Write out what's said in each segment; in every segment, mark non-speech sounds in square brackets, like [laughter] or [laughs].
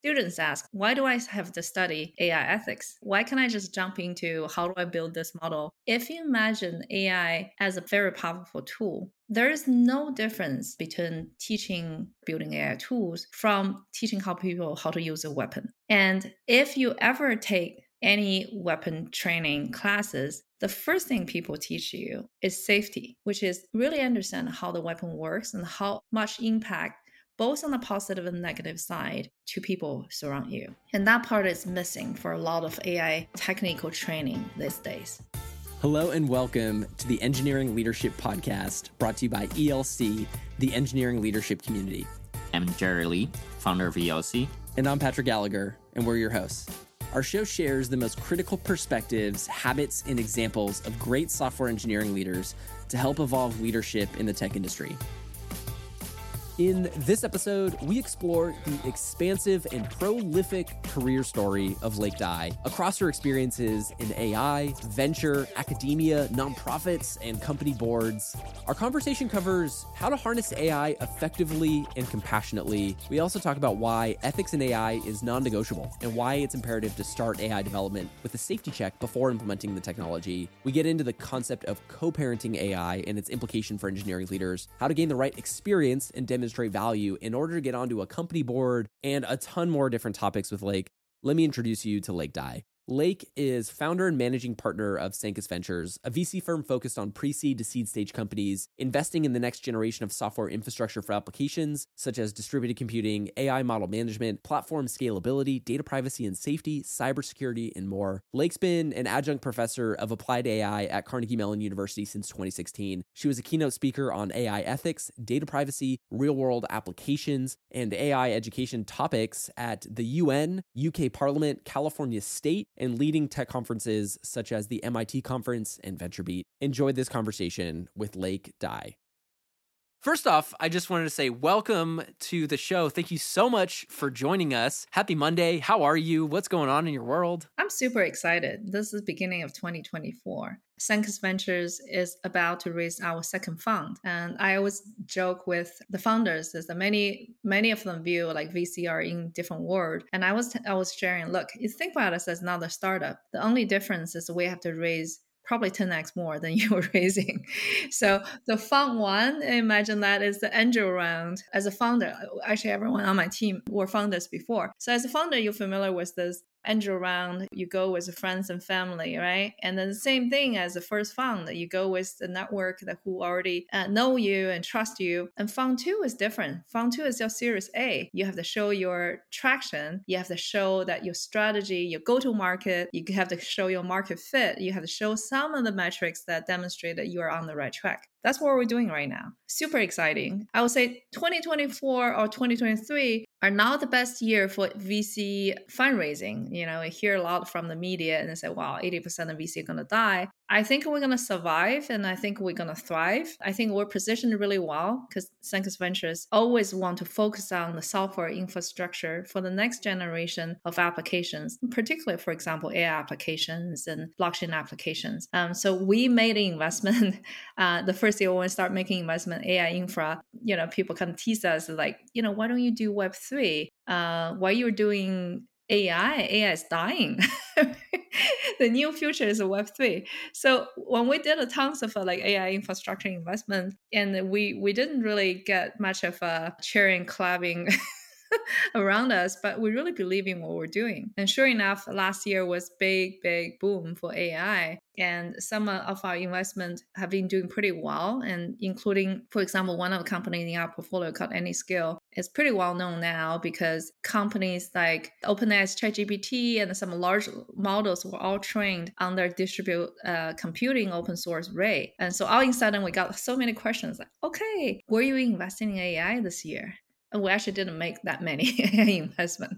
Students ask, why do I have to study AI ethics? Why can't I just jump into how do I build this model? If you imagine AI as a very powerful tool, there is no difference between teaching building AI tools from teaching how people how to use a weapon. And if you ever take any weapon training classes, the first thing people teach you is safety, which is really understand how the weapon works and how much impact both on the positive and negative side to people surround you. And that part is missing for a lot of AI technical training these days. Hello and welcome to the Engineering Leadership Podcast brought to you by ELC, the engineering leadership community. I'm Jerry Lee, founder of ELC. And I'm Patrick Gallagher, and we're your hosts. Our show shares the most critical perspectives, habits, and examples of great software engineering leaders to help evolve leadership in the tech industry. In this episode, we explore the expansive and prolific career story of Lake Dai across her experiences in AI, venture, academia, nonprofits, and company boards. Our conversation covers how to harness AI effectively and compassionately. We also talk about why ethics in AI is non negotiable and why it's imperative to start AI development with a safety check before implementing the technology. We get into the concept of co parenting AI and its implication for engineering leaders, how to gain the right experience and demonstrate demonstrate value in order to get onto a company board and a ton more different topics with Lake. Let me introduce you to Lake Dai. Lake is founder and managing partner of Sancus Ventures, a VC firm focused on pre seed to seed stage companies, investing in the next generation of software infrastructure for applications such as distributed computing, AI model management, platform scalability, data privacy and safety, cybersecurity, and more. Lake's been an adjunct professor of applied AI at Carnegie Mellon University since 2016. She was a keynote speaker on AI ethics, data privacy, real world applications, and AI education topics at the UN, UK Parliament, California State, and leading tech conferences such as the MIT Conference and VentureBeat. Enjoyed this conversation with Lake Dai. First off, I just wanted to say welcome to the show. Thank you so much for joining us. Happy Monday. How are you? What's going on in your world? I'm super excited. This is beginning of 2024. Sancus Ventures is about to raise our second fund. And I always joke with the founders is that many, many of them view like VC are in different world. And I was I was sharing, look, you think about us as another startup. The only difference is we have to raise probably 10x more than [laughs] you were raising. So the fund one, imagine that is the angel round. As a founder, uh, actually everyone on my team were founders before. So as a founder, you're familiar with this angel round, you go with friends and family, right? And then the same thing as the first fund, you go with the network that who already uh, know you and trust you. And fund two is different. Fund two is your Series A. You have to show your traction. You have to show that your strategy, your go-to market. You have to show your market fit. You have to show some of the metrics that demonstrate that you are on the right track. That's what we're doing right now. Super exciting. I would say 2024 or 2023 are not the best year for VC fundraising. You know, I hear a lot from the media and they say, wow, 80% of VC are going to die. I think we're going to survive and I think we're going to thrive. I think we're positioned really well because Sancus Ventures always want to focus on the software infrastructure for the next generation of applications, particularly, for example, AI applications and blockchain applications. Um, so we made an investment. [laughs] Uh, the first year when we start making investment AI infra, you know, people kind of tease us like, you know, why don't you do Web3? Uh, why you're doing AI, AI is dying. [laughs] [laughs] the new future is Web three. So when we did a tons of uh, like AI infrastructure investment, and we we didn't really get much of a cheering, clapping [laughs] [laughs] around us, but we really believe in what we're doing. And sure enough, last year was big, big boom for AI. And some of our investment have been doing pretty well. And including, for example, one of the companies in our portfolio called AnyScale is pretty well known now because companies like OpenAI's ChatGPT and some large models were all trained on their distributed uh, computing open source Ray. And so all of a sudden we got so many questions like, okay, were you investing in AI this year? And we actually didn't make that many [laughs] investment.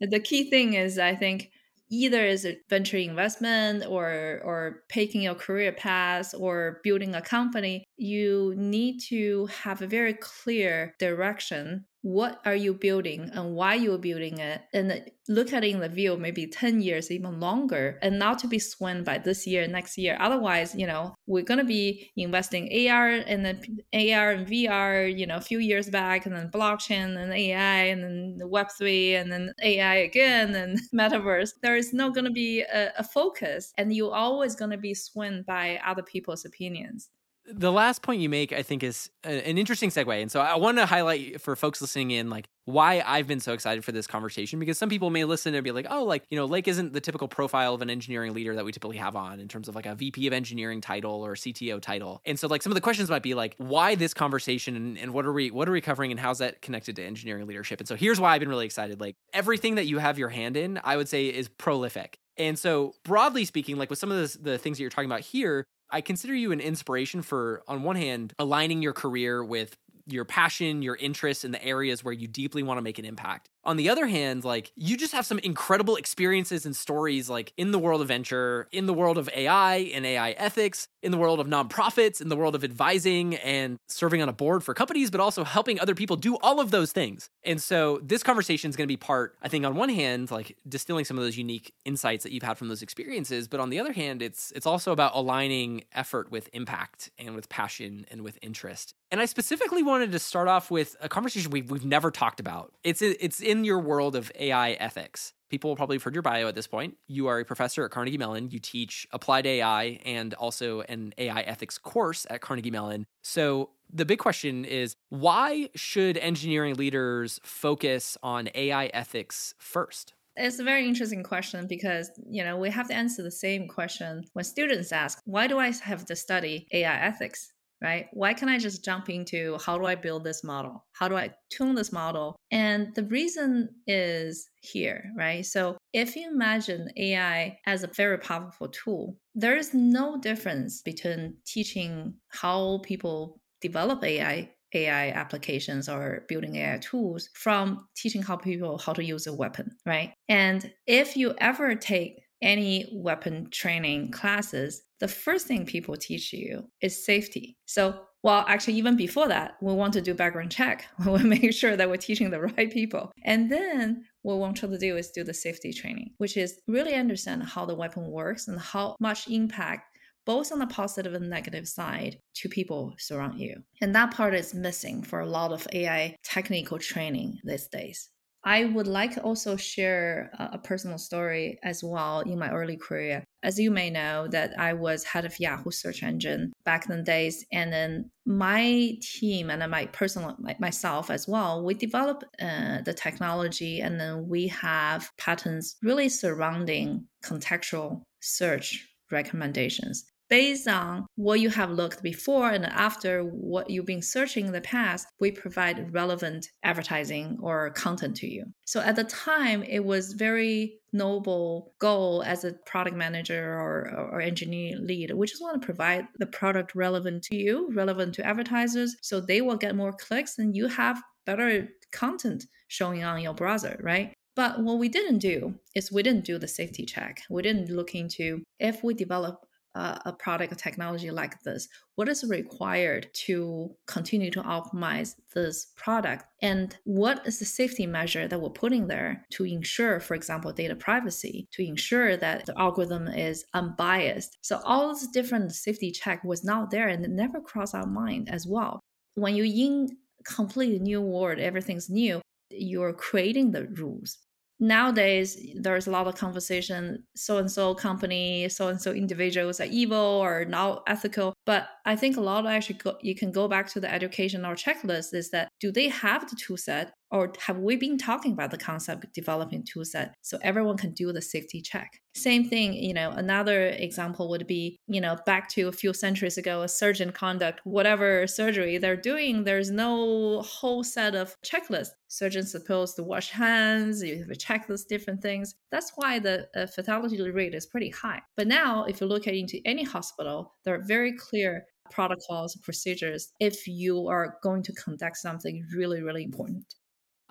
The key thing is, I think, either is a venture investment or or picking your career path or building a company you need to have a very clear direction. What are you building and why you're building it? And look at it in the view maybe 10 years even longer and not to be swayed by this year next year. Otherwise you know we're going to be investing ar and then ar and vr you know a few years back and then blockchain and ai and then web3 and then ai again and [laughs] metaverse. There is not going to be a, a focus and you're always going to be swayed by other people's opinions the last point you make, I think, is an interesting segue. And so I want to highlight for folks listening in, like, why I've been so excited for this conversation because some people may listen and be like, oh, like, you know, Lake isn't the typical profile of an engineering leader that we typically have on in terms of like a VP of engineering title or CTO title. And so like some of the questions might be like, why this conversation and, and what are we what are we covering and how's that connected to engineering leadership? And so here's why I've been really excited. Like everything that you have your hand in, I would say is prolific. And so, broadly speaking, like with some of the, the things that you're talking about here, I consider you an inspiration for, on one hand, aligning your career with your passion, your interests in the areas where you deeply want to make an impact. On the other hand, like you just have some incredible experiences and stories like in the world of venture, in the world of AI and AI ethics, in the world of nonprofits, in the world of advising and serving on a board for companies, but also helping other people do all of those things. And so this conversation is going to be part, I think, on one hand, like distilling some of those unique insights that you've had from those experiences, but on the other hand, it's it's also about aligning effort with impact and with passion and with interest. And I specifically wanted to start off with a conversation we've, we've never talked about. It's it's your world of AI ethics. People will probably have heard your bio at this point. You are a professor at Carnegie Mellon. You teach applied AI and also an AI ethics course at Carnegie Mellon. So the big question is why should engineering leaders focus on AI ethics first? It's a very interesting question because, you know, we have to answer the same question when students ask, why do I have to study AI ethics? Right? Why can't I just jump into how do I build this model? How do I tune this model? And the reason is here, right? So if you imagine AI as a very powerful tool, there is no difference between teaching how people develop AI AI applications or building AI tools from teaching how people how to use a weapon, right? And if you ever take any weapon training classes, the first thing people teach you is safety. So, well, actually, even before that, we want to do background check. [laughs] We make sure that we're teaching the [laughs] right people. And then what we want to do is do the safety training, which is really understand how the weapon works and how much impact both on the positive and negative side to people surround you. And that part is missing for a lot of AI technical training these days. I would like to also share a personal story as well in my early career. As you may know, that I was head of Yahoo search engine back in the days, and then my team and my personal myself as well, we develop uh, the technology, and then we have patterns really surrounding contextual search recommendations based on what you have looked before and after what you've been searching in the past, we provide relevant advertising or content to you. So at the time, it was very noble goal as a product manager or, or engineer lead. We just want to provide the product relevant to you, relevant to advertisers, so they will get more clicks and you have better content showing on your browser, right? But what we didn't do is we didn't do the safety check. We didn't look into if we develop uh, a product technology like this what is required to continue to optimize this product? And what is the safety measure that we're putting there to ensure for example data privacy to ensure that the algorithm is unbiased? So all this different safety check was not there and it never crossed our mind as well. When you're in completely new world everything's new you're creating the rules nowadays there's a lot of conversation so and so company so and so individuals are evil or not ethical. But i think a lot of actually go, you can go back to the educational checklist is that do they have the tool set Or have we been talking about the concept of developing tool set so everyone can do the safety check? Same thing, you know, another example would be, you know, back to a few centuries ago, a surgeon conduct whatever surgery they're doing, there's no whole set of checklists. Surgeons supposed to wash hands, you have to check those different things. That's why the uh, fatality rate is pretty high. But now, if you look at into any hospital, there are very clear protocols, procedures if you are going to conduct something really, really important.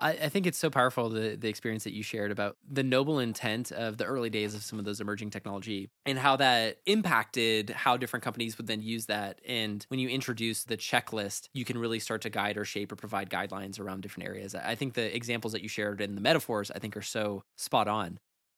I, I think it's so powerful the the experience that you shared about the noble intent of the early days of some of those emerging technology and how that impacted how different companies would then use that. And when you introduce the checklist, you can really start to guide or shape or provide guidelines around different areas. I think the examples that you shared and the metaphors I think are so spot on.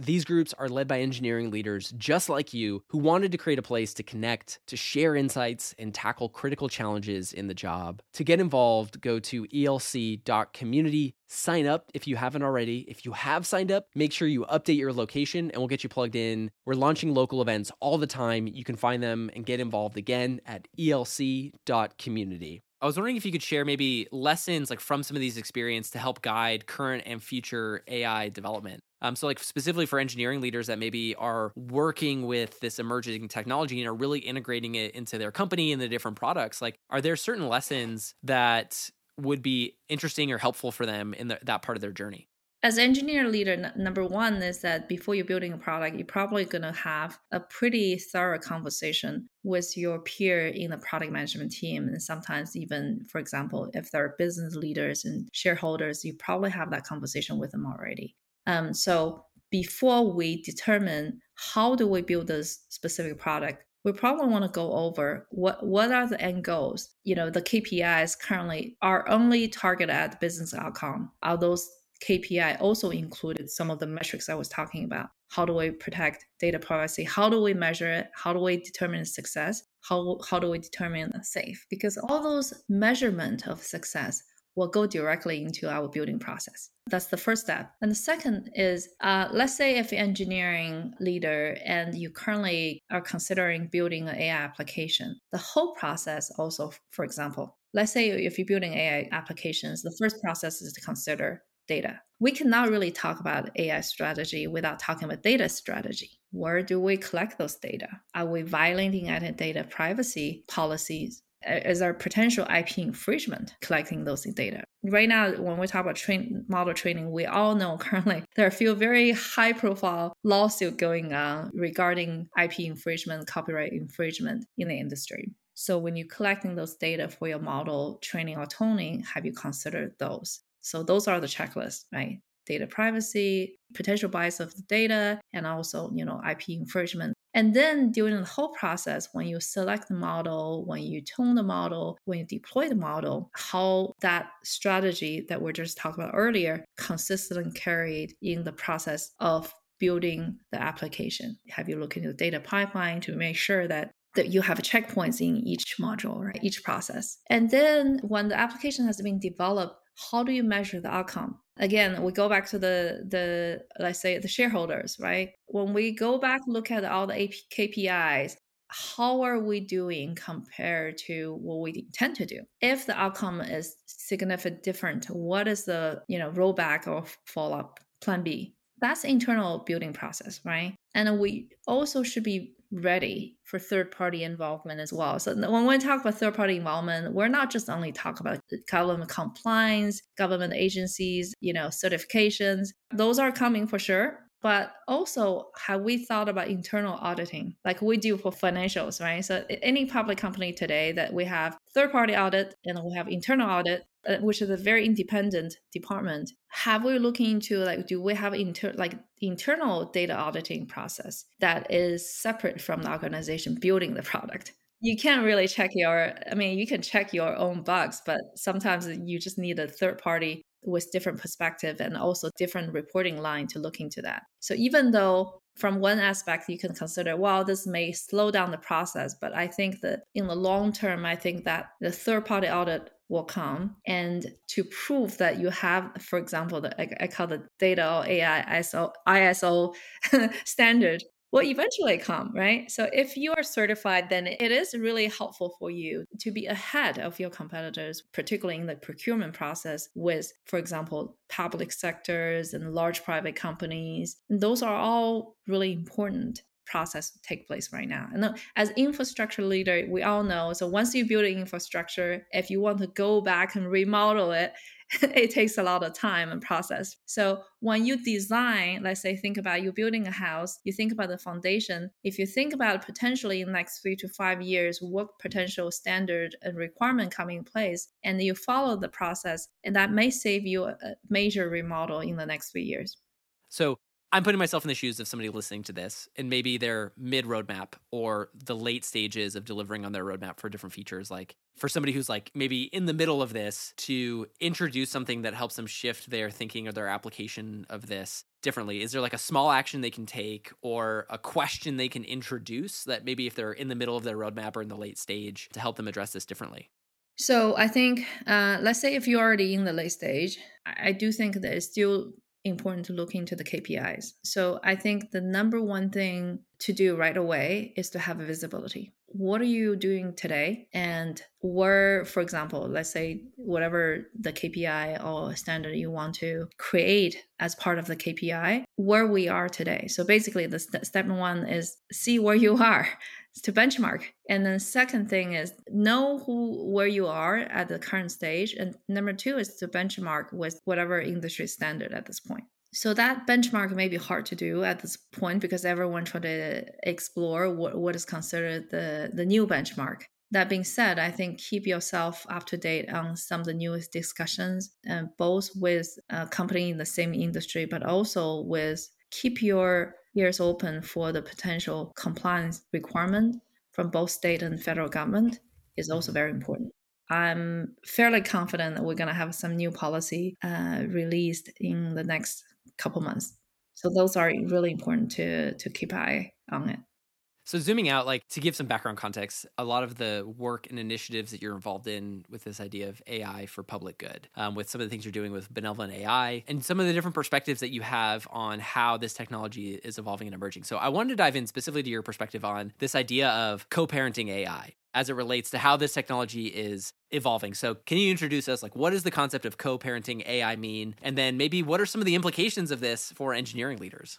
These groups are led by engineering leaders just like you who wanted to create a place to connect, to share insights, and tackle critical challenges in the job. To get involved, go to elc.community, sign up if you haven't already. If you have signed up, make sure you update your location and we'll get you plugged in. We're launching local events all the time. You can find them and get involved again at elc.community. I was wondering if you could share maybe lessons like from some of these experiences to help guide current and future AI development. Um, so, like specifically for engineering leaders that maybe are working with this emerging technology and are really integrating it into their company and the different products, like, are there certain lessons that would be interesting or helpful for them in the, that part of their journey? as engineer leader n- number one is that before you're building a product you're probably going to have a pretty thorough conversation with your peer in the product management team and sometimes even for example if there are business leaders and shareholders you probably have that conversation with them already um, so before we determine how do we build this specific product we probably want to go over what what are the end goals you know the kpis currently are only targeted at business outcome are those KPI also included some of the metrics I was talking about. How do we protect data privacy? How do we measure it? How do we determine success? How, how do we determine safe? Because all those measurement of success will go directly into our building process. That's the first step. And the second is uh, let's say if you're engineering leader and you currently are considering building an AI application, the whole process also, for example, let's say if you're building AI applications, the first process is to consider data. We cannot really talk about AI strategy without talking about data strategy. Where do we collect those data? Are we violating any data privacy policies? Is there potential IP infringement collecting those data? Right now, when we talk about train, model training, we all know [laughs] currently there are a few very high profile lawsuits going on regarding IP infringement, copyright infringement in the industry. So when you're collecting those data for your model training or toning, have you considered those? So those are the checklists, right? Data privacy, potential bias of the data, and also, you know, IP infringement. And then during the whole process, when you select the model, when you tune the model, when you deploy the model, how that strategy that we just talked about earlier consistently carried in the process of building the application. Have you looked into the data pipeline to make sure that that you have checkpoints in each module, right? Each process. And then when the application has been developed, how do you measure the outcome again we go back to the the let's say the shareholders right? When we go back look at all the AP, kpis how are we doing compared to what we intend to do? If the outcome is significantly different what is the you know rollback or follow-up plan b? That's internal building process right? And we also should be ready for third party involvement as well. So when we talk about third party involvement, we're not just only talk about government compliance, government agencies, you know, certifications. Those are coming for sure. But also, have we thought about internal auditing like we do for financials, right? So any public company today that we have third party audit and we have internal audit, uh, which is a very independent department have we looking into like do we have inter like internal data auditing process that is separate from the organization building the product you can't really check your i mean you can check your own bugs but sometimes you just need a third party with different perspective and also different reporting line to look into that so even though from one aspect, you can consider, well, this may slow down the process. But I think that in the long term, I think that the third party audit will come and to prove that you have for example the i, call the data or ai iso iso [laughs] standard will eventually come, right? So if you are certified, then it is really helpful for you to be ahead of your competitors, particularly in the procurement process with, for example, public sectors and large private companies. And those are all really important process take place right now. And uh, as infrastructure leader, we all know. So once you build an infrastructure, if you want to go back and remodel it, [laughs] it takes a lot of time and process. So when you design, let's say, think about you building a house, you think about the foundation. If you think about potentially in the next three to five years, what potential standard and requirement coming in place, and you follow the process, and that may save you a major remodel in the next three years. So I'm putting myself in the shoes of somebody listening to this, and maybe they're mid roadmap or the late stages of delivering on their roadmap for different features. Like for somebody who's like maybe in the middle of this to introduce something that helps them shift their thinking or their application of this differently. Is there like a small action they can take or a question they can introduce that maybe if they're in the middle of their roadmap or in the late stage to help them address this differently? So I think, uh, let's say if you're already in the late stage, I do think that it's still important to look into the KPIs. So I think the number one thing to do right away is to have a visibility. What are you doing today? And where, for example, let's say whatever the KPI or standard you want to create as part of the KPI, where we are today. So basically, the st- step one is see where you [laughs] are to benchmark. And then second thing is know who where you are at the current stage. And number two is to benchmark with whatever industry standard at this point. So that benchmark may be hard to do at this point because everyone try to explore what, what is considered the, the new benchmark. That being said, I think keep yourself up to date on some of the newest discussions, uh, both with a company in the same industry, but also with keep your ears open for the potential compliance requirement from both state and federal government is also very important. I'm fairly confident that we're going to have some new policy uh, released in the next couple months. So those are really important to to keep eye on it. So zooming out, like to give some background context, a lot of the work and initiatives that you're involved in with this idea of AI for public good, um, with some of the things you're doing with benevolent AI, and some of the different perspectives that you have on how this technology is evolving and emerging. So I wanted to dive in specifically to your perspective on this idea of co-parenting AI as it relates to how this technology is evolving. So, can you introduce us like what does the concept of co-parenting AI mean and then maybe what are some of the implications of this for engineering leaders?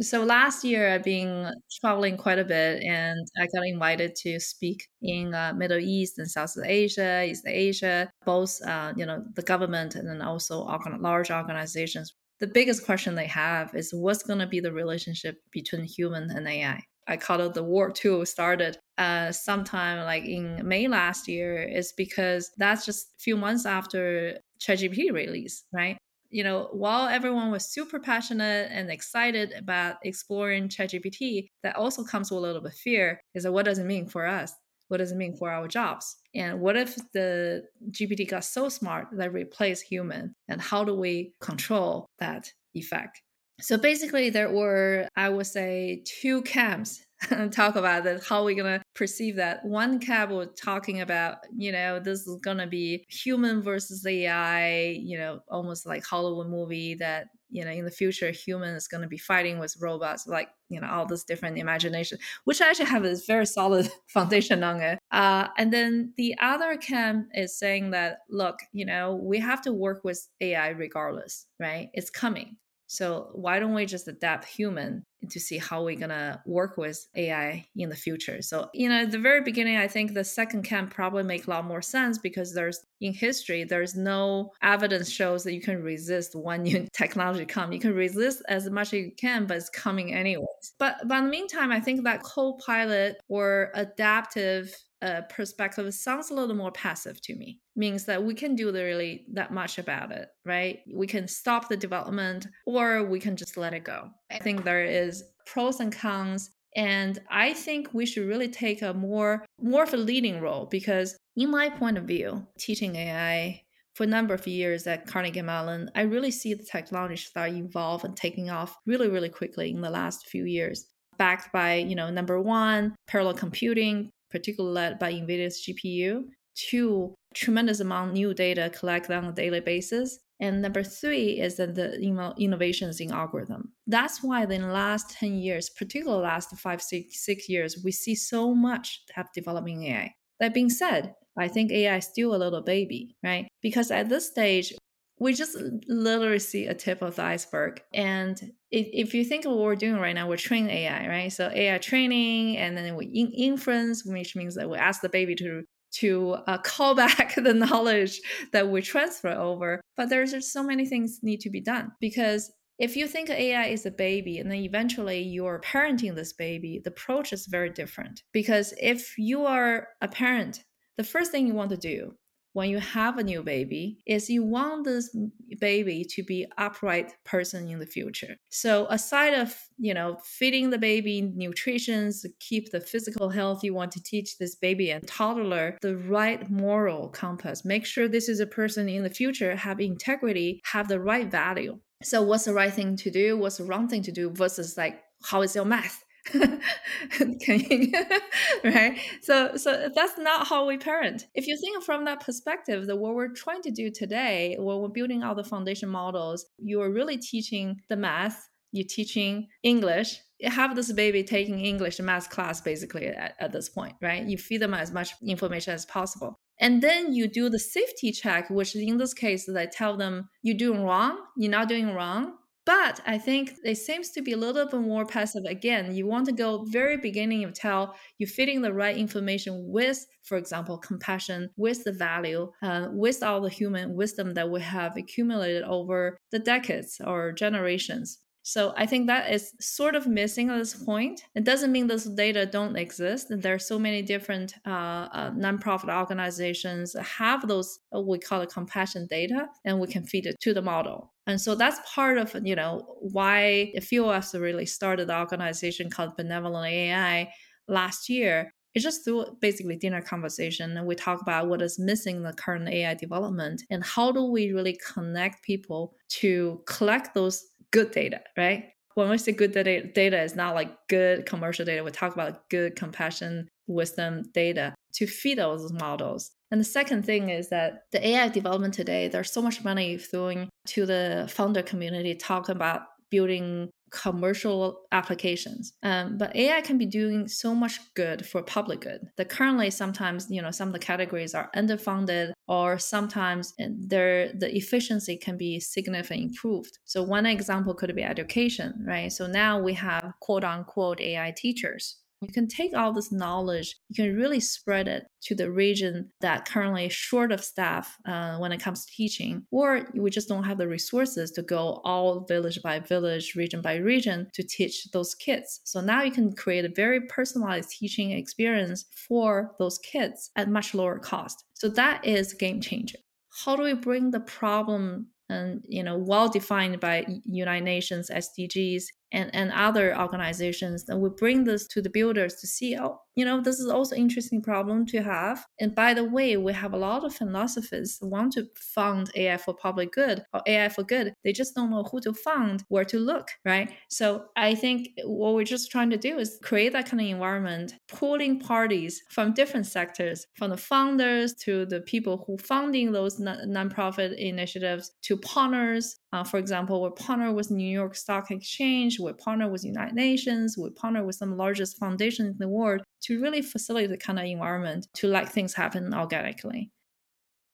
So last year I've been traveling quite a bit and I got invited to speak in uh, Middle East and South Asia, East Asia, both uh, you know the government and then also organ- large organizations. The biggest question they have is what's going to be the relationship between human and AI. I call it the war two started uh, sometime like in May last year is because that's just a few months after ChatGPT release, right? You know, while everyone was super passionate and excited about exploring ChatGPT, that also comes with a little bit of fear is that what does it mean for us? What does it mean for our jobs? And what if the GPT got so smart that replaced human? And how do we control that effect? So basically, there were, I would say, two camps [laughs] talk about that how we're gonna perceive that. One cab was talking about you know this is gonna be human versus ai you know almost like hollywood movie that you know in the future human is going to be fighting with robots like you know all this different imagination which I actually have a very solid [laughs] foundation on it. Uh, and then the other camp is saying that look you know we have to work with ai regardless right? It's coming so why don't we just adapt human to see how we're gonna work with AI in the future? So you know, at the very beginning, I think the second camp probably make a lot more sense because there's in history there's no evidence shows that you can resist when new [laughs] technology come. You can resist as much as you can, but it's coming anyways. But but in the meantime, I think that co-pilot or adaptive uh, perspective sounds a little more passive to me. Means that we can do really that much about it right? We can stop the development or we can just let it go. I think there is pros and cons and i think we should really take a more more of a leading role because in my point of view teaching ai for a number of years at Carnegie Mellon, I really see the technology start evolve and taking off really, really quickly in the last few years. Backed by, you know, number one, parallel computing, particularly led by NVIDIA's GPU. Two, tremendous amount new data collected on a daily basis. And number three is that the innovations in algorithm. That's why in the last 10 years, particularly last five, six, six years, we see so much have developing AI. That being said, I think AI is still a little baby, right? Because at this stage, we just literally see a tip of the iceberg. And if, if you think of what we're doing right now, we're training AI, right? So AI training, and then we in- inference, which means that we ask the baby to to uh, call [laughs] back the knowledge that we transfer over. But there's just so many things need to be done because if you think AI is a baby and then eventually you're parenting this baby, the approach is very different. Because if you are a parent, the first thing you want to do when you have a new baby is you want this baby to be upright person in the future. So aside of you know feeding the baby nutrition keep the physical health you want to teach this baby and toddler the right moral compass. Make sure this is a person in the future have integrity have the right value. So what's the right thing to do? What's the wrong thing to do versus like how is your math [laughs] [laughs] right? So so that's not how we parent. If you think from that perspective that what we're trying to do today when we're building out the foundation models you are really teaching the math you're teaching english. You have this baby taking english math class basically at, at this point right? You feed them as much information as possible. And then you do the safety check which in this case is I tell them you're doing wrong. You're not doing wrong but I think it seems to be a little bit more passive. Again, you want to go very beginning of tell you fitting the right information with, for example, compassion, with the value, uh, with all the human wisdom that we have accumulated over the decades or generations. So I think that is sort of missing at this point. It doesn't mean those data don't exist. There are so many different uh, uh, nonprofit organizations have those uh, we call it compassion data, and we can feed it to the model. And so that's part of you know why a few of us really started the organization called Benevolent AI last year. It's just through basically dinner conversation and we talk about what is missing in the current AI development and how do we really connect people to collect those good data, right? When we say good data, data is not like good commercial data. We talk about good compassion, wisdom data to feed those models. And the second thing is that the AI development today, there's so much money flowing to the founder community talking about building commercial applications. Um, but AI can be doing so much good for public good. That currently sometimes you know some of the categories are underfunded, or sometimes their the efficiency can be significantly improved. So one example could be education, right? So now we have quote unquote AI teachers you can take all this knowledge, you can really spread it to the region that currently is short of staff uh, when it comes to teaching, or we just don't have the resources to go all village by village, region by region to teach those kids. So now you can create a very personalized teaching experience for those kids at much lower cost. So that is game changer. How do we bring the problem and you know well defined by united nations sdgs and, and other organizations and we bring this to the builders to see oh you know this is also interesting problem to have. And by the way we have a lot of philosophers want to fund ai for public good or ai for good. They just don't know who to fund where to look right? So i think what we're just trying to do is create that kind of environment pulling parties from different sectors from the founders to the people who funding those non- nonprofit initiatives to partners uh, for example, we partner with New York Stock Exchange, we partner with United Nations, we partner with some largest foundations in the world to really facilitate the kind of environment to let things happen organically.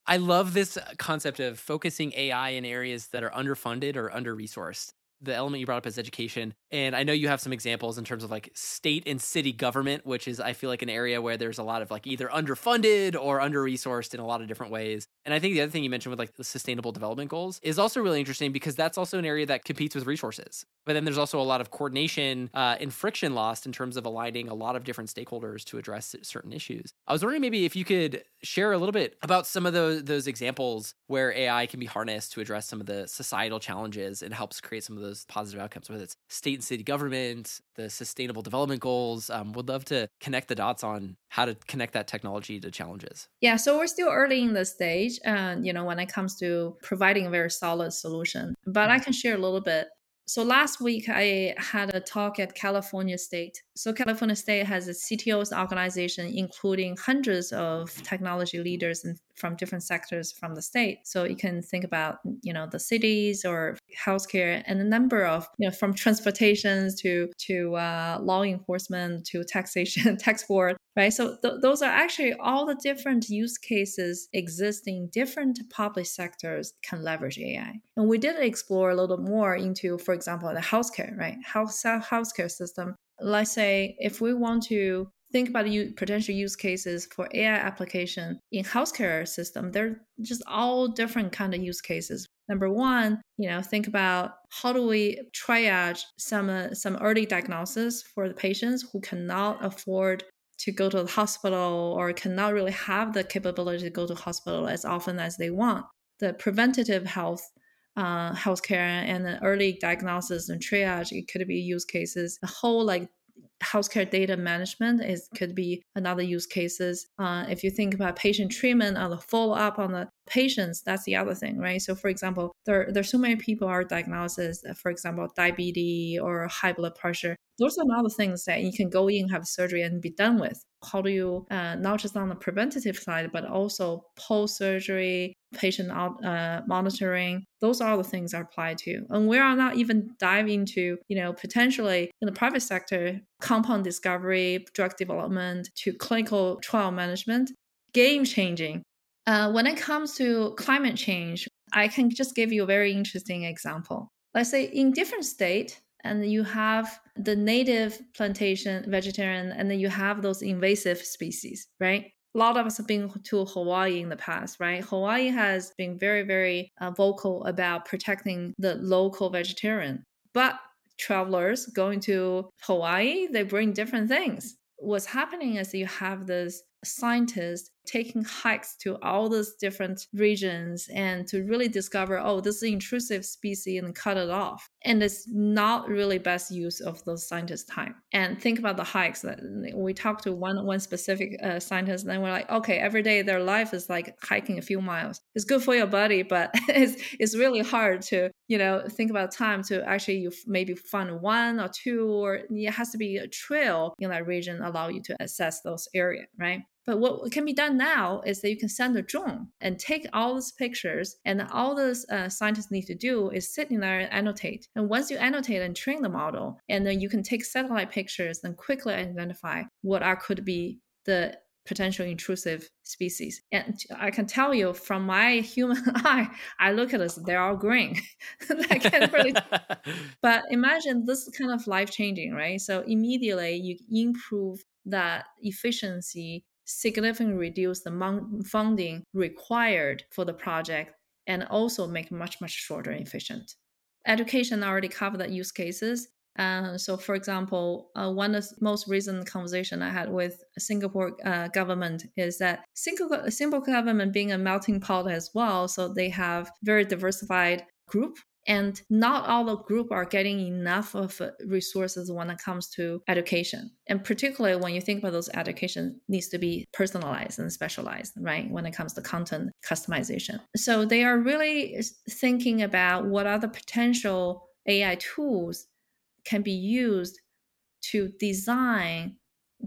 I love this concept of focusing AI in areas that are underfunded or under resourced the element you brought up is education. And I know you have some examples in terms of like state and city government, which is, I feel like, an area where there's a lot of like either underfunded or under resourced in a lot of different ways. And I think the other thing you mentioned with like the sustainable development goals is also really interesting because that's also an area that competes with resources. But then there's also a lot of coordination uh, and friction lost in terms of aligning a lot of different stakeholders to address certain issues. I was wondering maybe if you could share a little bit about some of those, those examples where AI can be harnessed to address some of the societal challenges and helps create some of the those positive outcomes, whether it's state and city government, the sustainable development goals. Um, would love to connect the dots on how to connect that technology to challenges. Yeah, so we're still early in the stage, and you know, when it comes to providing a very solid solution. But I mm-hmm. can share a little bit so last week I had a talk at California State. So California State has a CTOs organization, including hundreds of technology leaders and from different sectors from the state. So you can think about, you know, the cities or healthcare and a number of, you know, from transportations to to uh, law enforcement to taxation, [laughs] tax board, right? So th- those are actually all the different use cases existing different public sectors can leverage AI. And we did explore a little more into, for example, the healthcare, right? Health healthcare system. Let's say if we want to think about you potential use cases for AI application in healthcare system. They're just all different kind of use cases. Number one, you know, think about how do we triage some uh, some early diagnosis for the patients who cannot afford to go to the hospital or cannot really have the capability to go to hospital as often as they want. The preventative health uh, healthcare and the early diagnosis and triage, it could be use cases. The whole like healthcare data management is could be another use cases. Uh, if you think about patient treatment or the follow up on the patients, that's the other thing, right? So, for example, there there's so many people are diagnosed, as, for example, diabetes or high blood pressure. Those are not the things that you can go in, have surgery, and be done with. How do you uh, not just on the preventative side, but also post surgery patient uh, monitoring? Those are the things that apply to. And we are not even dive into, you know, potentially in the private sector, compound discovery, drug development to clinical trial management, game changing uh, when it comes to climate change, I can just give you a very interesting example. Let's say in different state, and you have the native plantation vegetarian, and then you have those invasive species, right? A lot of us have been to Hawaii in the past, right? Hawaii has been very, very uh, vocal about protecting the local vegetarian. But travelers going to Hawaii, they bring different things. What's happening is you have this scientists taking hikes to all these different regions and to really discover oh this is an intrusive species and cut it off. And it's not really best use of those scientists time. And think about the hikes that we talked to one one specific uh, scientist and then we're like okay every day their life is like hiking a few miles. It's good for your body but [laughs] it's it's really hard to you know think about time to actually you maybe find one or two or it has to be a trail in that region allow you to assess those area right but what can be done now is that you can send a drone and take all these pictures, and all those uh, scientists need to do is sit in there and annotate. And once you annotate and train the model, and then you can take satellite pictures and quickly identify what are could be the potential intrusive species. And I can tell you from my [laughs] human [laughs] eye, I look at this, they're all green. [laughs] I can't really. but imagine this kind of life changing, right? So immediately you improve that efficiency significantly reduce the funding required for the project and also make much much shorter and efficient. Education already covered the use cases. Uh, so for example uh, one of the most recent conversation i had with singapore uh, government is that singapore government being a melting pot as well so they have very diversified group and not all the group are getting enough of uh, resources when it comes to education. And particularly when you think about those education needs to be personalized and specialized right when it comes to content customization. So they are really thinking about what are the potential ai tools can be used to design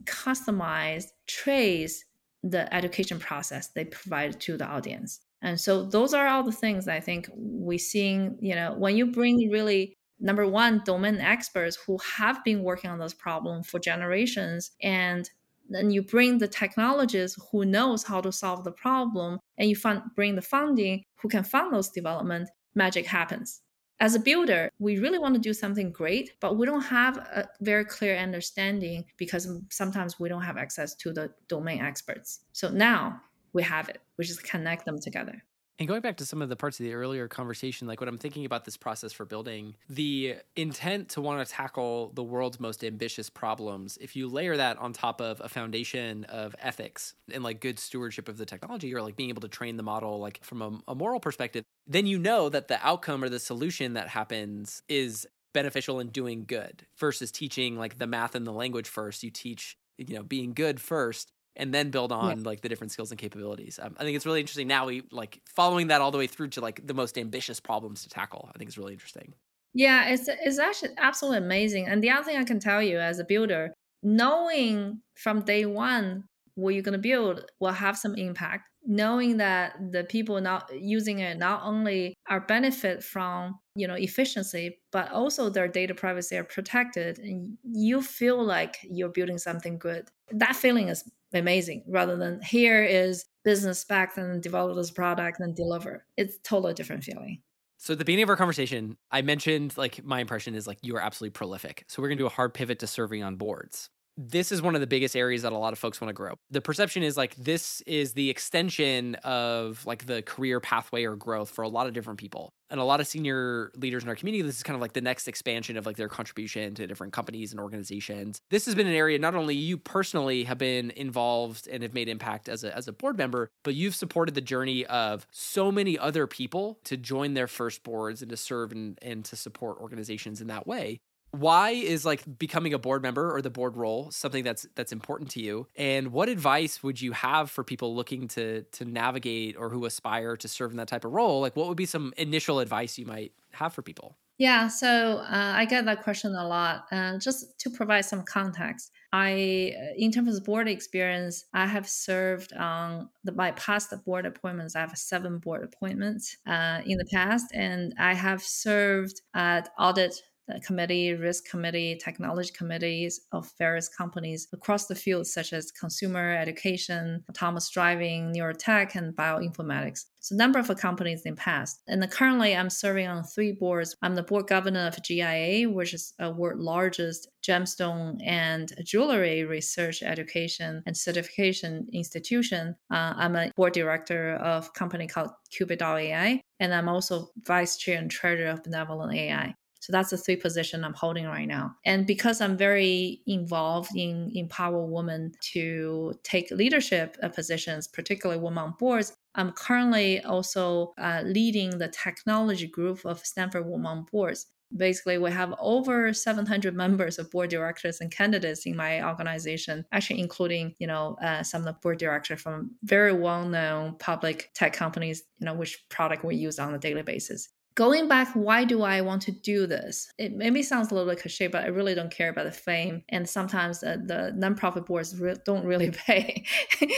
customize trace the education process they provide to the audience and so those are all the things I think we seeing, you know, when you bring really number one domain experts who have been working on those problems for generations and then you bring the technologists who knows how to solve the problem and you fund, bring the funding who can fund those development magic happens. As a builder we really want to do something great but we don't have a very clear understanding because sometimes we don't have access to the domain experts. So now we have it. We just connect them together. And going back to some of the parts of the earlier conversation, like what I'm thinking about this process for building, the intent to want to tackle the world's most ambitious problems, if you layer that on top of a foundation of ethics and like good stewardship of the technology or like being able to train the model like from a, a moral perspective, then you know that the outcome or the solution that happens is beneficial and doing good versus teaching like the math and the language first. You teach, you know, being good first and then build on yeah. like the different skills and capabilities. Um, I think it's really interesting. Now we like following that all the way through to like the most ambitious problems to tackle. I think it's really interesting. Yeah, it's it's actually absolutely amazing. And the other thing I can tell you as a builder, knowing from day one what you're going to build will have some impact knowing that the people not using it not only are benefit from you know efficiency but also their data privacy are protected and you feel like you're building something good. That feeling is amazing rather than here is business back and develop this product and deliver. It's totally different feeling. So at the beginning of our conversation, I mentioned like my impression is like you are absolutely prolific. So we're gonna do a hard pivot to serving on boards this is one of the biggest areas that a lot of folks want to grow. The perception is like this is the extension of like the career pathway or growth for a lot of different people. And a lot of senior leaders in our community, this is kind of like the next expansion of like their contribution to different companies and organizations. This has been an area not only you personally have been involved and have made impact as a as a board member, but you've supported the journey of so many other people to join their first boards and to serve and, and to support organizations in that way why is like becoming a board member or the board role something that's that's important to you? And what advice would you have for people looking to to navigate or who aspire to serve in that type of role? Like what would be some initial advice you might have for people? Yeah so uh, i get that question a lot uh, just to provide some context i in terms of board experience i have served on the, my past board appointments. I have seven board appointments uh, in the past and i have served at audit committee, risk committee, technology committees of various companies across the fields such as consumer education, autonomous driving, neurotech, and bioinformatics. So, a number of companies in the past. And currently, I'm serving on three boards. I'm the board governor of GIA, which is a world largest gemstone and jewelry research, education, and certification institution. Uh, I'm a board director of a company called Qubit.ai, and I'm also vice chair and treasurer of Benevolent AI. So that's the three position I'm holding right now. And because I'm very involved in empower women to take leadership positions, particularly women on boards, I'm currently also uh, leading the technology group of Stanford Women on Boards. Basically, we have over 700 [laughs] members of board directors and candidates in my organization, actually including, you know, uh, some of the board directors from very well-known public tech companies, you know, which product we use on a daily basis going back, why do I want to do this? It maybe sounds a little bit cliche, but I really don't care about the fame. And sometimes uh, the nonprofit boards re- don't really [laughs] pay.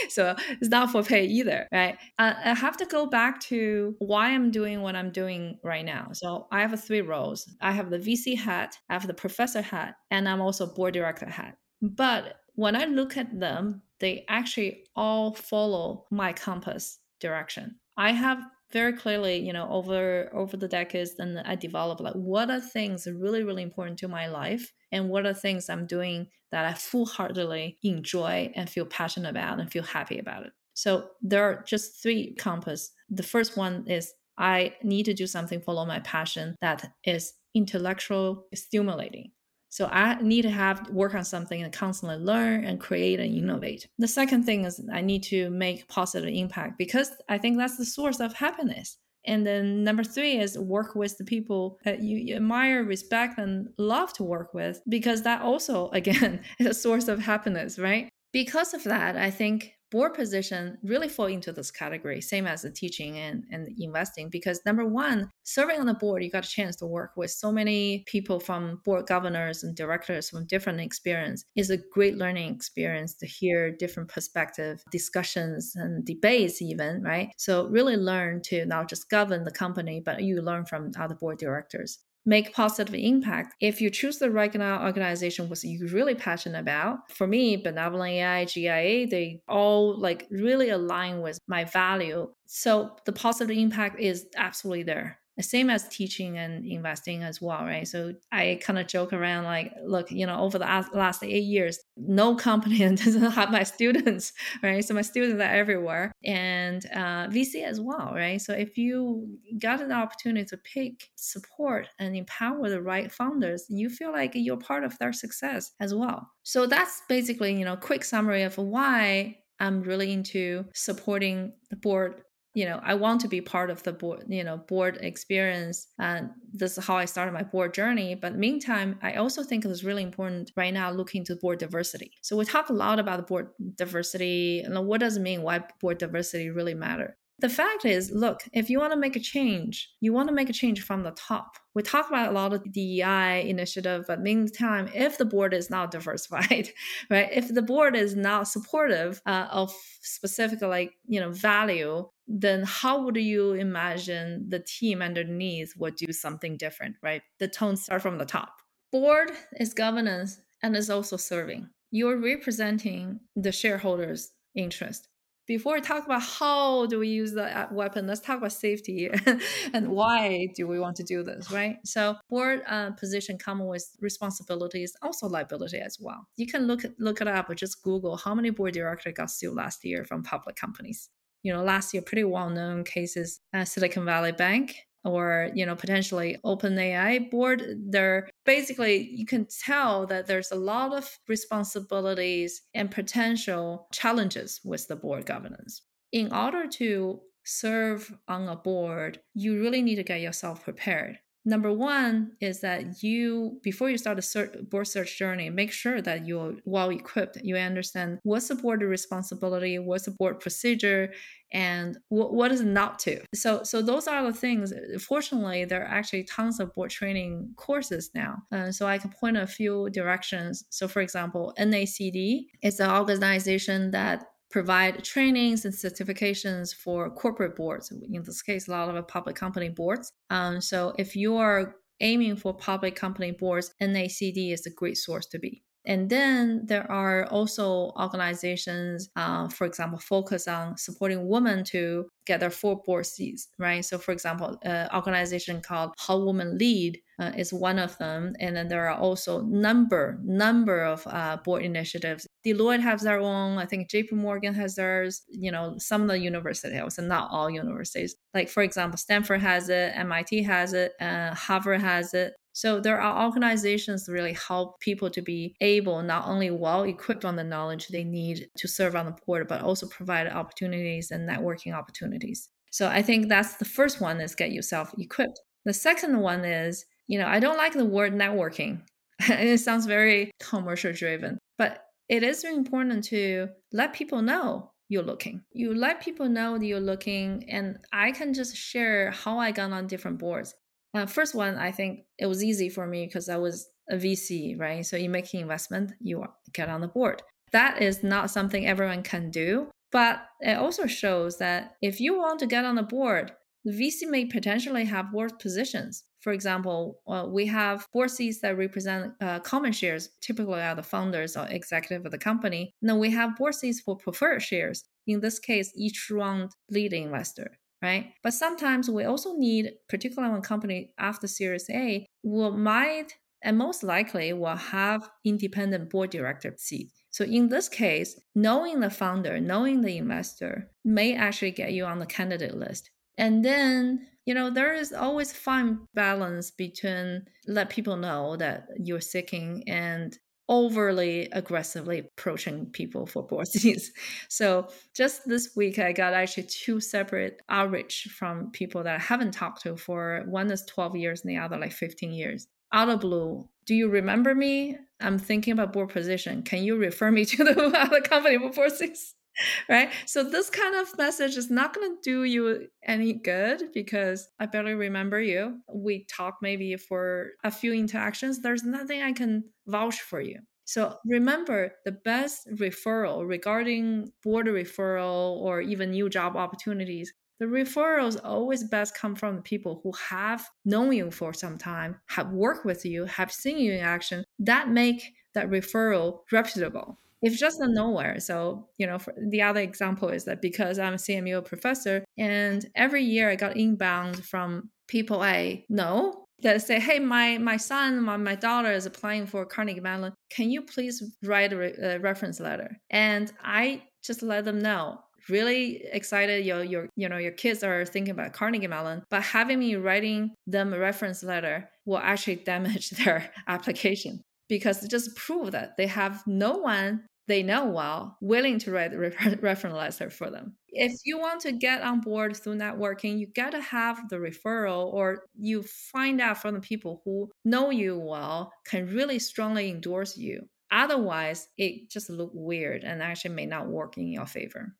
so it's not for pay either, right? Uh, I have to go back to why I'm doing what I'm doing right now. So I have three roles I have the VC hat, I have the professor hat, and I'm also board director hat. But when I look at them, they actually all follow my compass direction. I have very clearly, you know, over over the decades, then I developed like what are things really really important to my life, and what are things I'm doing that I full heartedly enjoy and feel passionate about and feel happy about it. So there are just three compass. The first one is I need to do something follow my passion that is intellectual stimulating. So I need to have work on something and constantly learn and create and innovate. The second thing is I need to make positive impact because I think that's the source of happiness. And then number three is work with the people that you admire, respect, and love to work with, because that also, [laughs] again, is a source of happiness, right? Because of that, I think board position really fall into this category, same as the teaching and, and investing. Because number one, serving on the board, you got a chance to work with so many people from board governors and directors from different experience. is a great learning experience to hear different perspective, discussions and debates even, right? So really learn to not just govern the company, but you learn from other board directors make positive impact if you choose the right organization what you're really passionate about for me benevolent ai gia they all like really align with my value. So the positive impact is absolutely there same as teaching and investing as well, right? So I kind of joke around like, look, you know, over the last eight years, no company [laughs] doesn't have my students, [laughs] right? So my students are everywhere, and uh, VC as well, right? So if you got an opportunity to pick, support, and empower the right founders, you feel like you're part of their success as well. So that's basically, you know, quick summary of why I'm really into supporting the board you know i want to be part of the board you know board experience. And this is how i started my board journey. But meantime i also think it's really important right now looking to board diversity. So we talk a lot about board diversity. And what does it mean? Why board diversity really matter? The fact is, look, if you want to make a change, you want to make a change from the top. We talk about a lot of DEI initiative, but meantime, if the board is not [laughs] diversified, right? If the board is not supportive uh, of specific like you know value, then how would you imagine the team underneath would do something different, right? The tone start from the top. Board is governance and is also serving. You're representing the shareholders' interest before we talk about how do we use the weapon, let's talk about safety [laughs] and why do we want to do this, right? So board uh, position come with responsibilities, also liability as well. You can look look it up or just Google how many board director got sued last year from public companies. You know, last year pretty well known cases, uh, Silicon Valley Bank, or you know potentially OpenAI board, they're basically you can tell that there's a lot of responsibilities and potential challenges with the board governance. In order to serve on a board, you really need to get yourself prepared. Number one is that you, before you start a search, board search journey, make sure that you're well equipped. You understand what's the board responsibility, what's the board procedure, and what, what is not to. So, so those are the things. Fortunately, there are actually tons of board training courses now. Uh, so I can point a few directions. So, for example, NACD is an organization that provide trainings and certifications for corporate boards. In this case, a lot of public company boards. Um, so if you are aiming for public company boards, NACD is a great source to be. And then there are also organizations, uh, for example, focus on supporting women to get their full board seats, right? So, for example, an organization called How Women Lead uh, is one of them, and then there are also number number of uh, board initiatives. Deloitte has their own. I think J.P. Morgan has theirs. You know, some of the universities, and not all universities. Like for example, Stanford has it, MIT has it, uh, Harvard has it. So there are organizations that really help people to be able not only well equipped on the knowledge they need to serve on the board, but also provide opportunities and networking opportunities. So I think that's the first one is get yourself equipped. The second one is, you know, I don't like the word networking. [laughs] it sounds very commercial driven, but it is important to let people know you're looking. You let people know that you're looking, and I can just share how I got on different boards. Uh, first one, I think it was easy for me because I was a VC, right? So you making investment, you get on the board. That is not something everyone can do, but it also shows that if you want to get on the board, the VC may potentially have board positions. For example, uh, we have board seats that represent uh, common shares, typically are the founders or executive of the company. And then we have board seats for preferred shares. In this case, each round lead investor right? But sometimes we also need, particularly when company after Series A, will might and most likely will have independent board director seat. So in this case, knowing the founder, knowing the investor may actually get you on the candidate list. And then, you know, there is always fine balance between let people know that you're seeking and overly aggressively approaching people for board seats. [laughs] So just this week, I got actually two separate outreach from people that I haven't talked to for one is 12 years and the other like 15 years. Out of blue, do you remember me? I'm thinking about board position. Can you refer me [laughs] to the other company for board seats? [laughs] right? So this kind of message is not going to do you any good because I barely remember you. We talked maybe for a few interactions. There's nothing I can vouch for you. So remember the best referral regarding board referral or even new job opportunities. The referrals always best come from the people who have known you for some time, have worked with you, have seen you in action. That make that referral reputable It's just a nowhere. So, you know, the other example is that because I'm a CMU professor and every year I got inbound from people I know that say, "Hey, my my son, my, my daughter is applying for Carnegie Mellon. Can you please write a, re- a reference letter?" And I just let them know really excited your your you know your kids are thinking about Carnegie Mellon, but having me writing them a reference letter will actually [laughs] damage their [laughs] application because it just prove that they have no one they know well willing to write a [laughs] reference letter for them. If you want to get on board through networking, you got to have the referral or you find out from the people who know you well, can really strongly endorse you. Otherwise, it just look weird and actually may not work in your favor.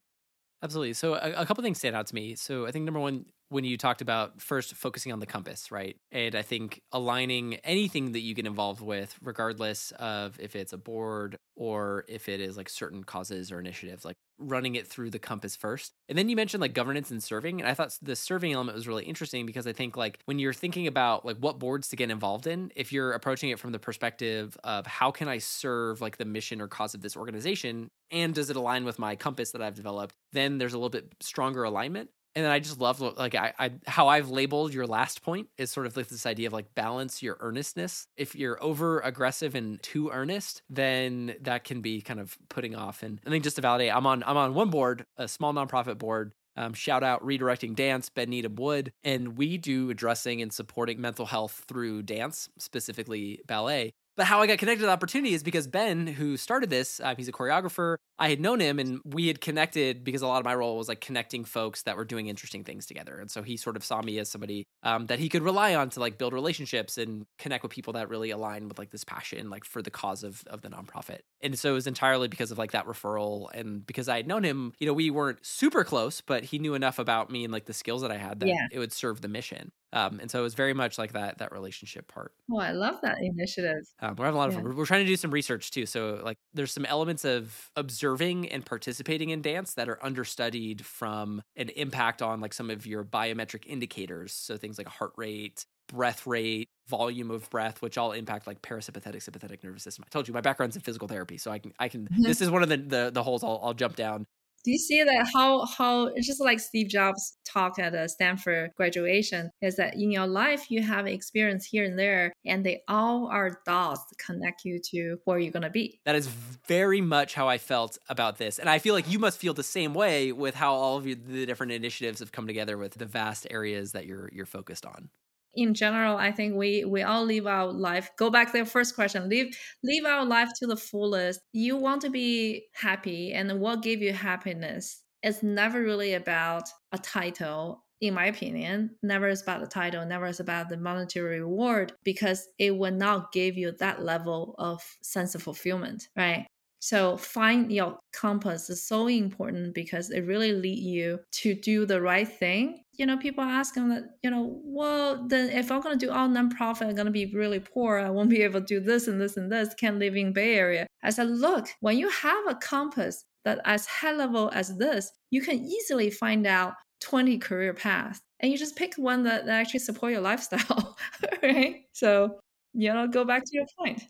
Absolutely. So a, a couple things stand out to me. So I think number one, when you talked about first focusing on the compass, right? And I think aligning anything that you get involved with, regardless of if it's a board or if it is like certain causes or initiatives, like running it through the compass first. And then you mentioned like governance and serving. And I thought the serving element was really interesting because I think like when you're thinking about like what boards to get involved in, if you're approaching it from the perspective of how can I serve like the mission or cause of this organization and does it align with my compass that I've developed, then there's a little bit stronger alignment and then I just love like I, I how I've labeled your last point is sort of like this idea of like balance your earnestness. If you're over aggressive and too earnest, then that can be kind of putting off. And I think just to validate, I'm on I'm on one board, a small nonprofit board. Um, shout out redirecting dance, Ben Needham Wood, and we do addressing and supporting mental health through dance, specifically ballet. But how I got connected to the opportunity is because Ben, who started this, uh, he's a choreographer. I had known him and we had connected because a lot of my role was like connecting folks that were doing interesting things together. And so he sort of saw me as somebody um, that he could rely on to like build relationships and connect with people that really align with like this passion, like for the cause of, of the nonprofit. And so it was entirely because of like that referral. And because I had known him, you know, we weren't super close, but he knew enough about me and like the skills that I had that yeah. it would serve the mission. Um, and so it was very much like that that relationship part. Oh, I love that initiative. Um, we're having a lot of fun. We're trying to do some research too. So like there's some elements of observing and participating in dance that are understudied from an impact on like some of your biometric indicators. So things like heart rate, breath rate, volume of breath, which all impact like parasympathetic, sympathetic nervous system. I told you my background's in physical therapy, so I can I can. Mm-hmm. this is one of the the, the holes I'll, I'll jump down do you see that how how it's just like Steve Jobs talked at a Stanford graduation is that in your life you have experience here and there and they all are dots connect you to where you're gonna be. That is very much how I felt about this. And I feel like you must feel the same way with how all of the different initiatives have come together with the vast areas that you're you're focused on in general, I think we we all live our life. Go back to the first question. Live live our life to the fullest. You want to be happy, and what give you happiness? It's never really about a title. In my opinion, never is about the title, never is about the monetary reward because it will not give you that level of sense of fulfillment, right? So find your compass is so important because it really lead you to do the right thing. You know, people ask them that, you know, well, then if I'm gonna do all nonprofit, I'm gonna be really poor. I won't be able to do this and this and this. Can't live in Bay Area. I said, look, when you have a compass that as high level as this, you can easily find out 20 career paths and you just pick one that, that actually support your lifestyle [laughs] right so you know go back to your point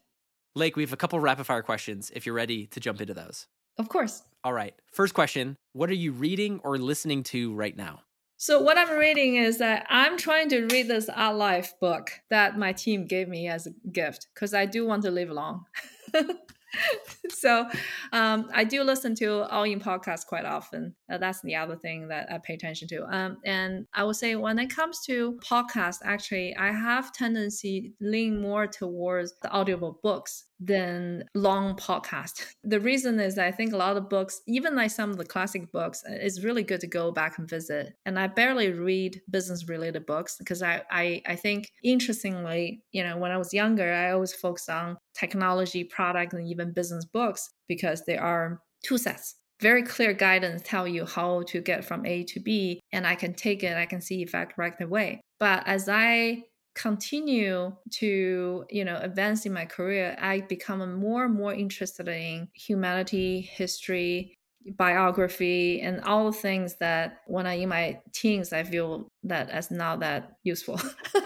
Lake, we have a couple rapid fire questions if you're ready to jump into those. Of course. All right. First question What are you reading or listening to right now? So, what I'm reading is that I'm trying to read this Outlive book that my team gave me as a gift because I do want to live long. [laughs] so um, I do listen to all in podcasts quite often. Uh, that's the other thing that I pay attention to. Um, and I would say when it comes to podcasts, actually, I have tendency lean more towards the audiobook books than long podcast. [laughs] The reason is I think a lot of books, even like some of the classic books, it's really good to go back and visit. And I barely read business related books because I, I I think interestingly, you know, when I was younger, I always focused on technology, product, and even business books because there are two sets very clear guidance tell you how to get from A to B, and I can take it, I can see effect right away. But as I continue to you know advance in my career i become more and more interested in humanity history biography and all the things that when i in my teens i feel that as not that useful [laughs]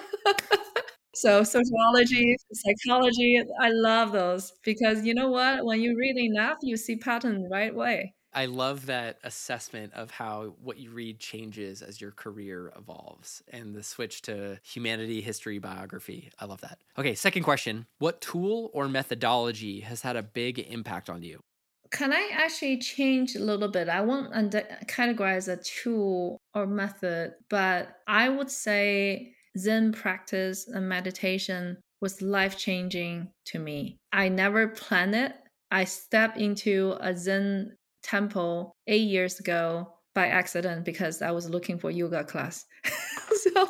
So sociology, psychology, I love those because you know what? When you read enough, you see pattern right away. I love that assessment of how what you read changes as your career evolves and the switch to humanity, history, biography. I love that. Okay, second question. What tool or methodology has had a big impact on you? Can I actually change a little bit? I won't under- categorize a tool or method, but I would say Zen practice and meditation was life changing to me. I never planned it. I stepped into a Zen temple eight years ago by accident because I was looking for yoga class. [laughs] so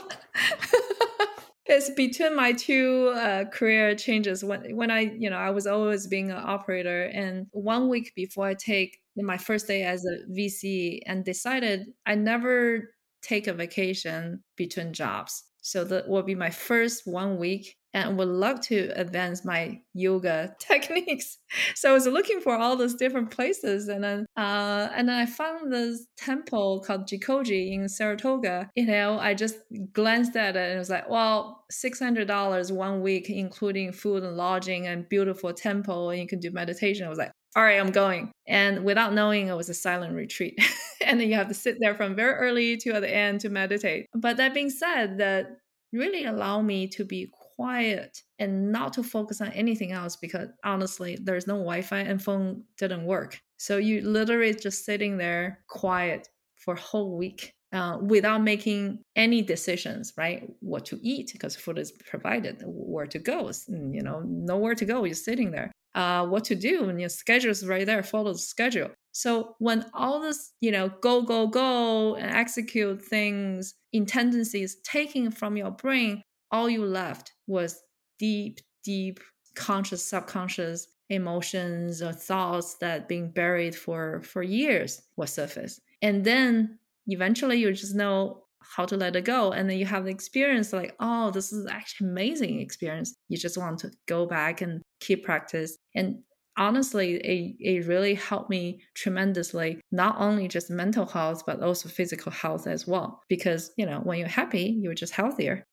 [laughs] it's between my two uh, career changes. When when I you know I was always being an operator, and one week before I take my first day as a VC, and decided I never take a vacation between jobs. So that will be my first one week and would love to advance my yoga [laughs] techniques. So I was looking for all those different places, and then uh, and then I found this temple called Jikoji in Saratoga. You know, I just glanced at it and it was like, well, six hundred dollars one week, including food and lodging, and beautiful temple, and you can do meditation. I was like, all right, I'm going. And without knowing, it was a silent retreat. [laughs] and then you have to sit there from very early to the end to meditate. But that being said, that really allowed me to be quiet and not to focus on anything else because honestly, there's no Wi Fi and phone didn't work. So you literally just sitting there quiet for a whole week. Uh, without making any decisions, right? What to eat because food is provided, where to go, you know, nowhere to go. You're sitting there. Uh, what to do, and your schedule is right there. Follow the schedule. So when all this, you know, go go go and execute things in tendencies taken from your brain, all you left was deep, deep conscious, subconscious emotions or thoughts that being buried for for years will surface. And then eventually you just know how to let it go. And then you have the experience like, oh, this is actually amazing experience. You just want to go back and keep practice. And honestly, it, it really helped me tremendously, not only just mental health, but also physical health as well. Because, you know, when you're happy, you're just healthier.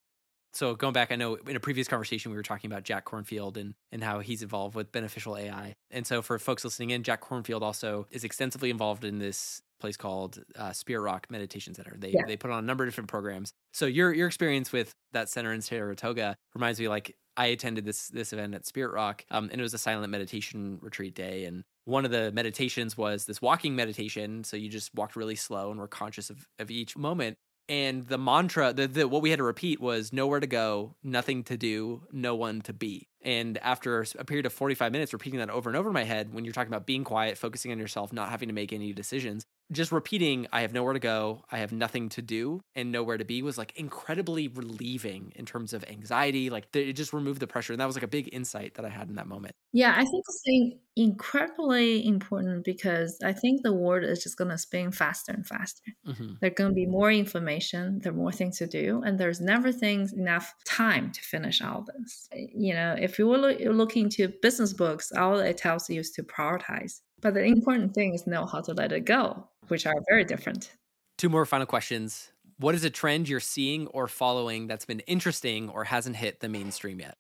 So going back, I know in a previous conversation we were talking about Jack Kornfield and and how he's involved with beneficial AI. And so for folks listening in, Jack Kornfield also is extensively involved in this place called uh, Spirit Rock Meditation Center. They yeah. they put on a number of different programs. So your your experience with that center in Saratoga reminds me like I attended this this event at Spirit Rock, um, and it was a silent meditation retreat day. And one of the meditations was this walking meditation. So you just walked really slow and were conscious of, of each moment and the mantra the, the what we had to repeat was nowhere to go nothing to do no one to be. And after a period of 45 minutes repeating that over and over in my head when you're talking about being quiet focusing on yourself not having to make any decisions just repeating i have nowhere to go. I have nothing to do and nowhere to be was like incredibly relieving in terms of anxiety like it just removed the pressure and that was like a big insight that i had in that moment. Yeah i think it's incredibly important because i think the world is just going to spin faster and faster. Mm-hmm. there's going to be more information there are more things to do and there's never things enough time to finish all this. You know if you were looking to business books all it tells you is to prioritize but the important thing is know how to let it go, which are very different. Two more final questions. What is a trend you're seeing or following that's been interesting or hasn't hit the mainstream yet?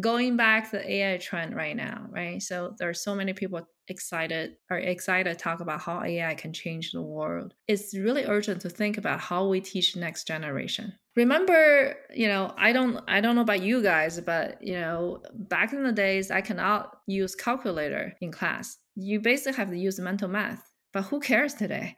Going back to the AI trend right now, right? So there are so many people excited are excited to talk about how AI can change the world. It's really urgent to think about how we teach next generation. Remember, you know, I don't I don't know about you guys, but you know, back in the days I cannot use calculator in class you basically have to use mental math. But who cares today?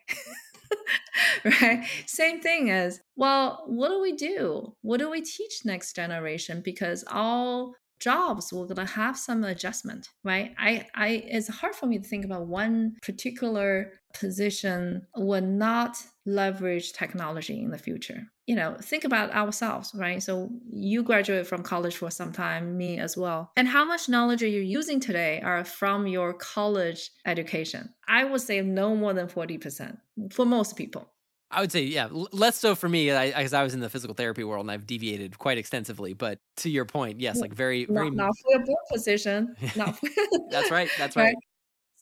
[laughs] right? Same thing as, well, what do we do? What do we teach next generation? Because all jobs we're gonna have some adjustment, right? I, I it's hard for me to think about one particular position would not leverage technology in the future. You know, think about ourselves, right? So you graduated from college for some time, me as well. And how much knowledge are you using today are from your college education? I would say no more than 40% for most people. I would say, yeah, less so for me, because I, I, was in the physical therapy world and I've deviated quite extensively. But to your point, yes, like very, very not, not for your board position. [laughs] Not for... [laughs] that's right. That's right. right.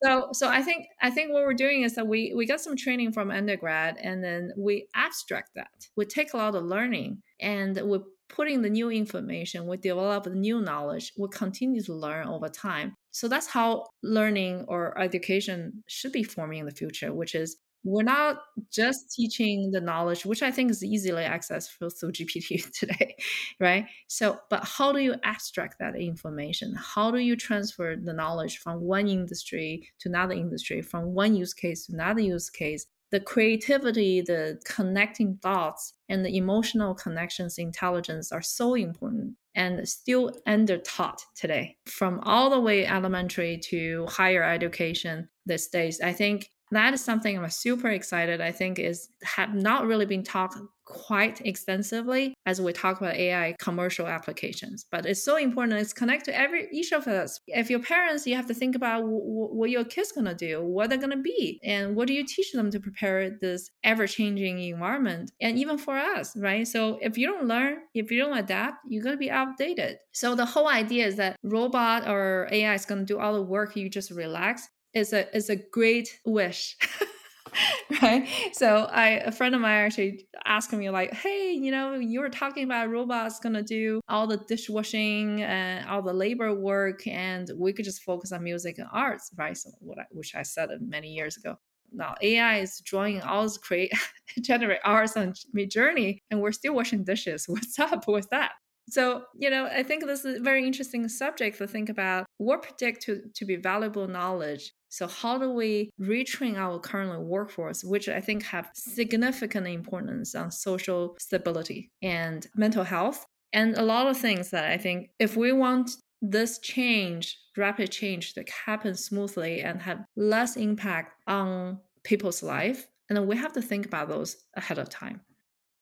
So, so I think I think what we're doing is that we we got some training from undergrad, and then we abstract that. We take a lot of learning and we put in the new information, we develop the new knowledge, we continue to learn over time. So that's how learning or education should be forming in the future, which is we're not just teaching the knowledge, which I think is easily accessible through [laughs] GPT today, right? So, but how do you abstract that information? How do you transfer the knowledge from one industry to another industry, from one use case to another use case? The creativity, the connecting thoughts, and the emotional connections, intelligence are so important and still under taught today from all the way elementary to higher education these days. I think that is something I'm super excited. I think is have not really been talked quite extensively as we talk about AI commercial applications. But it's so important. It's connect to every each of us. If your parents, you have to think about w- what your kids gonna do, what they're gonna be, and what do you teach them to prepare this ever changing environment. And even for us, right? So if you don't learn, if you don't adapt, you're gonna be outdated. So the whole idea is that robot or AI is gonna do all the work. You just relax is a is a great wish. [laughs] right? So i a friend of mine actually asked me like hey you know you were talking about robots gonna do all the dishwashing and all the labor work and we could just focus on music and arts right? So what I, which i said many years ago. Now ai is drawing all this create [laughs] generate arts on Midjourney and we're still washing dishes. [laughs] What's up with that? So, you know, I think this is a very interesting subject to think about. What predict to, to be valuable knowledge so how do we retrain our current workforce, which I think have significant importance on social stability and mental health, and a lot of things that I think if we want this change, rapid change to happen smoothly and have less impact on people's life, and then we have to think about those ahead of time.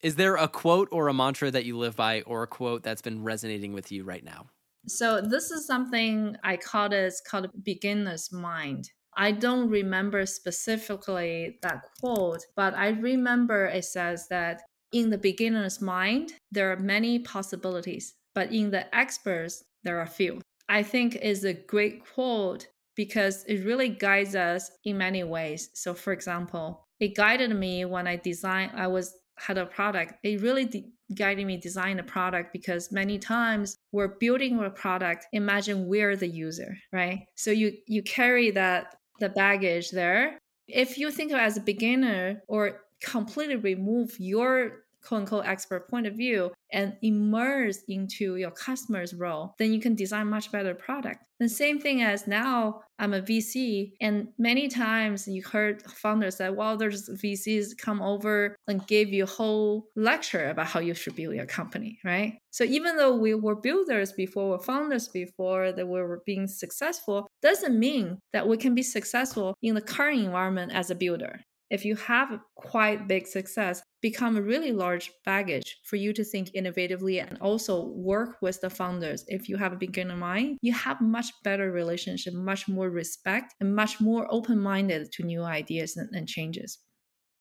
Is there a quote or a mantra that you live by, or a quote that's been resonating with you right now? So this is something I call it it's called beginner's mind. I don't remember specifically that quote, but I remember it says that in the beginner's mind, there are many possibilities, but in the experts, there are few. I think is a great quote because it really guides us in many ways. So for example, it guided me when I designed I was had a product. It really de- guided me design a product because many times we're building a product imagine we're the user right so you you carry that the baggage there. If you think of as a beginner or completely remove your quote unquote expert point of view and immerse into your customer's role, then you can design much better product. The same thing as now I'm a VC, and many times you heard founders say, well, there's VCs come over and give you a whole lecture about how you should build your company, right? So even though we were builders before, we're founders before, that we were being successful, doesn't mean that we can be successful in the current environment as a builder if you have quite big success, become a really large baggage for you to think innovatively and also work with the founders. If you have a beginner mind, you have much better relationship, much more respect, and much more open-minded to new ideas and, and changes.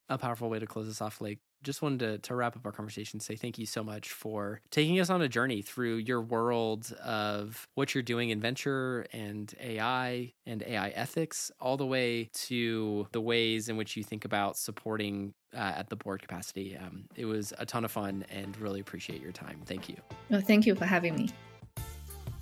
A powerful way to close this off, Lake just wanted to, to wrap up our conversation say thank you so much for taking us on a journey through your world of what you're doing in venture and AI and AI ethics, all the way to the ways in which you think about supporting uh, at the board capacity. Um, it was a ton of fun and really appreciate your time. Thank you. No, thank you for having me.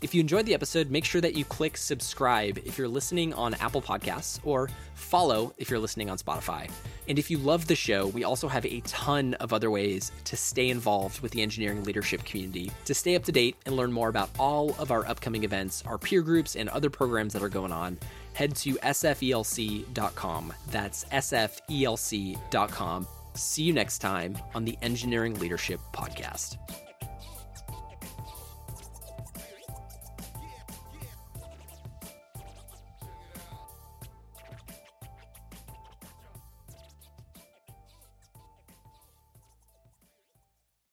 If you enjoyed the episode, make sure that you click subscribe if you're listening on Apple Podcasts or follow if you're listening on Spotify. And if you love the show, we also have a ton of other ways to stay involved with the engineering leadership community. To stay up to date and learn more about all of our upcoming events, our peer groups, and other programs that are going on, head to sfelc.com. That's sfelc.com. See you next time on the Engineering Leadership Podcast.